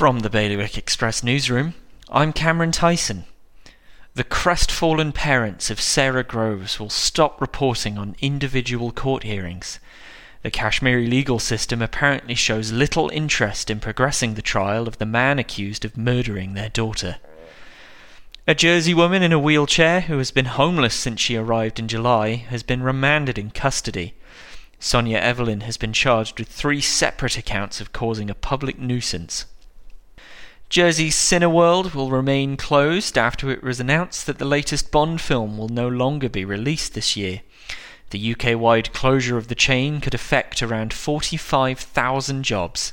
From the Bailiwick Express newsroom, I'm Cameron Tyson. The crestfallen parents of Sarah Groves will stop reporting on individual court hearings. The Kashmiri legal system apparently shows little interest in progressing the trial of the man accused of murdering their daughter. A Jersey woman in a wheelchair who has been homeless since she arrived in July has been remanded in custody. Sonia Evelyn has been charged with three separate accounts of causing a public nuisance. Jersey's Cineworld will remain closed after it was announced that the latest Bond film will no longer be released this year. The UK wide closure of the chain could affect around 45,000 jobs.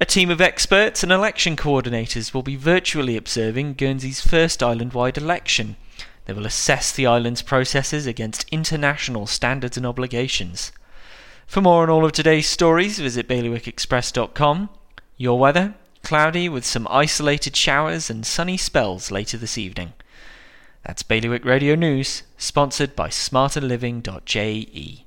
A team of experts and election coordinators will be virtually observing Guernsey's first island wide election. They will assess the island's processes against international standards and obligations. For more on all of today's stories, visit bailiwickexpress.com. Your weather cloudy with some isolated showers and sunny spells later this evening. That's Bailiwick Radio News, sponsored by smarterliving.je.